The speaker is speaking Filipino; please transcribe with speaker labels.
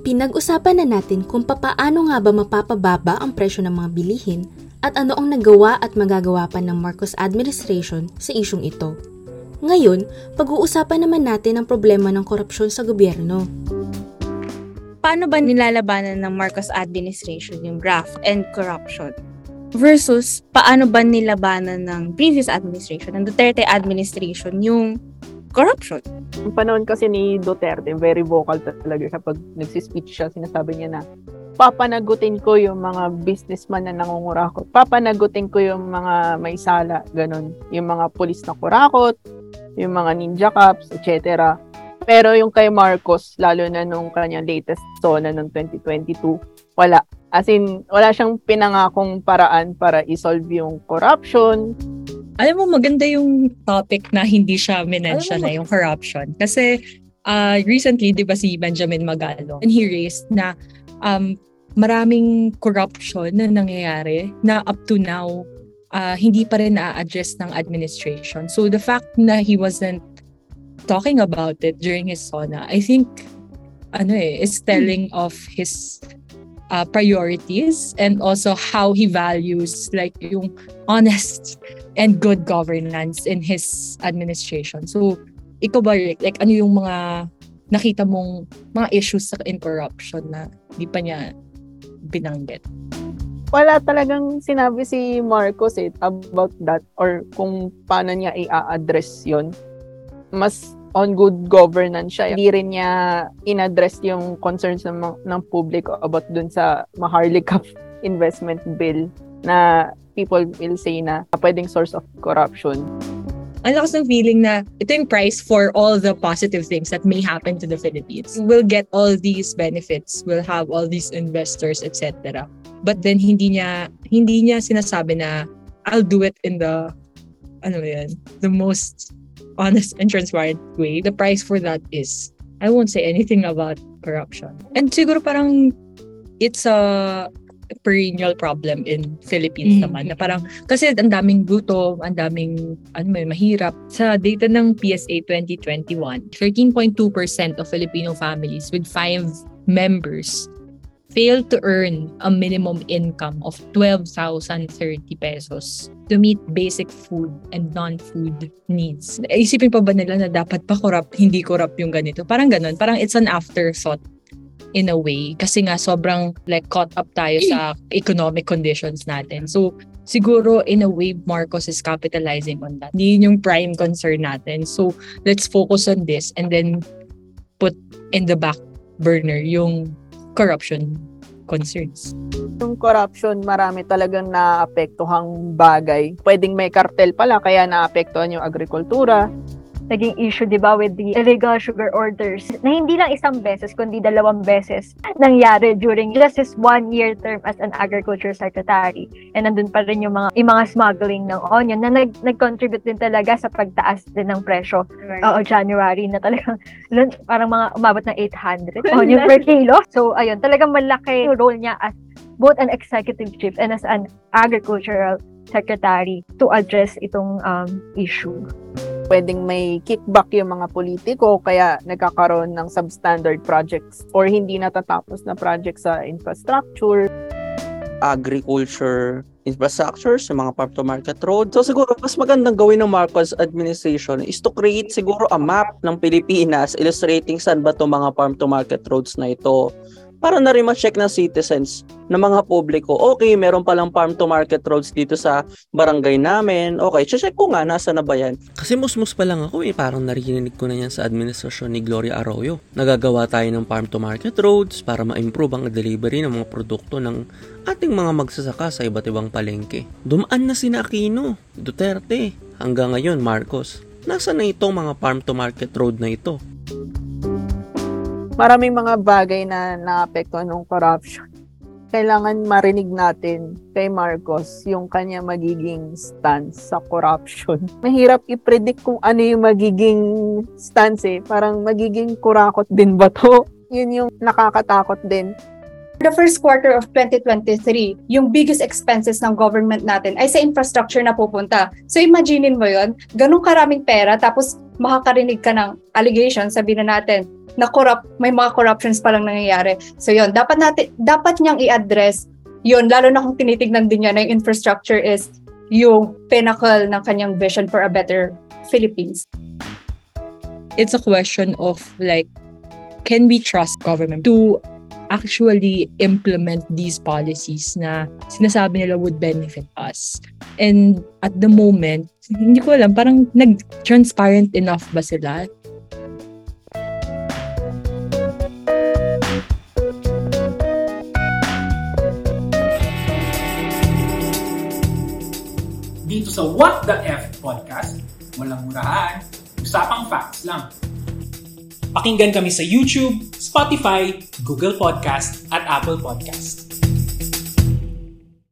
Speaker 1: Pinag-usapan na natin kung papaano nga ba mapapababa ang presyo ng mga bilihin at ano ang nagawa at magagawa pa ng Marcos administration sa isyong ito. Ngayon, pag-uusapan naman natin ang problema ng korupsyon sa gobyerno.
Speaker 2: paano ba nilalabanan ng Marcos administration yung graft and corruption? Versus, paano ba nilabanan ng previous administration, ng Duterte administration, yung corruption?
Speaker 3: Yung panahon kasi ni Duterte, very vocal talaga siya pag nagsispeech siya, sinasabi niya na papanagutin ko yung mga businessman na nangungurakot. Papanagutin ko yung mga may sala, ganun. Yung mga pulis na kurakot, yung mga ninja cops, etc. Pero yung kay Marcos, lalo na nung kanyang latest zona noong 2022, wala. As in, wala siyang pinangakong paraan para isolve yung corruption,
Speaker 4: Alam mo, maganda yung topic na hindi siya
Speaker 3: mo,
Speaker 4: na yung corruption. Kasi uh, recently, di ba si Benjamin Magalo, and he raised na um, maraming corruption na nangyayari na up to now, uh, hindi pa rin na-address ng administration. So the fact na he wasn't talking about it during his SONA, I think, ano eh, is telling of his uh, priorities and also how he values like yung honest and good governance in his administration. So, ikaw ba, Rick, like ano yung mga nakita mong mga issues sa in corruption na di pa niya binanggit?
Speaker 3: wala talagang sinabi si Marcos eh about that or kung paano niya i-address yon mas on good governance siya. Hindi rin niya in-address yung concerns ng, ng public about dun sa Maharlika investment bill na people will say na pwedeng source of corruption.
Speaker 4: Ang lakas ng feeling na ito yung price for all the positive things that may happen to the Philippines. We'll get all these benefits, we'll have all these investors, etc. But then hindi niya hindi niya sinasabi na I'll do it in the ano yan, the most honest and transparent way. The price for that is I won't say anything about corruption. And siguro parang it's a perennial problem in Philippines
Speaker 2: Mm.
Speaker 4: naman na parang kasi ang daming gutom, ang daming ano may mahirap. Sa data ng PSA 2021, 13.2% of Filipino families with five members failed to earn a minimum income of 12,030 pesos to meet basic food and non-food needs. Isipin pa ba nila na dapat pa corrupt, hindi corrupt yung ganito? Parang ganun. Parang it's an afterthought in a way kasi nga sobrang like caught up tayo sa economic conditions natin. So siguro in a way Marcos is capitalizing on that. Hindi yun yung prime concern natin. So let's focus on this and then put in the back burner yung corruption concerns.
Speaker 3: Yung corruption, marami talagang naapektuhang bagay. Pwedeng may kartel pala, kaya naapektuhan yung agrikultura.
Speaker 5: Naging issue, di ba, with the illegal sugar orders na hindi lang isang beses, kundi dalawang beses nangyari during just his one-year term as an agriculture secretary. And nandun pa rin yung mga, yung mga smuggling ng onion na nag, nag-contribute din talaga sa pagtaas din ng presyo. Oo, January na talagang parang mga umabot ng 800 onion per kilo. So, ayun, talagang malaki yung role niya as both an executive chief and as an agricultural secretary to address itong um, issue.
Speaker 3: Pwedeng may kickback yung mga politiko kaya nagkakaroon ng substandard projects or hindi natatapos na projects sa infrastructure.
Speaker 6: agriculture infrastructure, sa mga farm to market road. So siguro mas magandang gawin ng Marcos administration is to create siguro a map ng Pilipinas illustrating saan ba 'tong mga farm to market roads na ito para na rin ma-check ng citizens ng mga publiko, okay, meron palang farm to market roads dito sa barangay namin. Okay, check ko nga, nasa na ba yan?
Speaker 7: Kasi musmus pa lang ako eh, parang narinig ko na yan sa administrasyon ni Gloria Arroyo. Nagagawa tayo ng farm to market roads para ma-improve ang delivery ng mga produkto ng ating mga magsasaka sa iba't ibang palengke. Dumaan na sina Aquino, Duterte, hanggang ngayon Marcos. Nasa na itong mga farm to market road na ito?
Speaker 3: Maraming mga bagay na naapektuhan ng corruption. Kailangan marinig natin kay Marcos yung kanya magiging stance sa corruption. Mahirap i-predict kung ano yung magiging stance eh. Parang magiging kurakot din ba to? Yun yung nakakatakot din.
Speaker 8: The first quarter of 2023, yung biggest expenses ng government natin ay sa infrastructure na pupunta. So imaginein mo yon, ganun karaming pera tapos makakarinig ka ng allegation, sabihin na natin, na corrupt, may mga corruptions pa lang nangyayari. So yun, dapat natin dapat niyang i-address yun lalo na kung tinitignan din niya na yung infrastructure is yung pinnacle ng kanyang vision for a better Philippines.
Speaker 4: It's a question of like, can we trust government to actually implement these policies na sinasabi nila would benefit us? And at the moment, hindi ko alam, parang nag-transparent enough ba sila?
Speaker 9: Dito sa What the F Podcast, walang murahan, usapang facts lang. Pakinggan kami sa YouTube, Spotify, Google Podcast at Apple Podcast.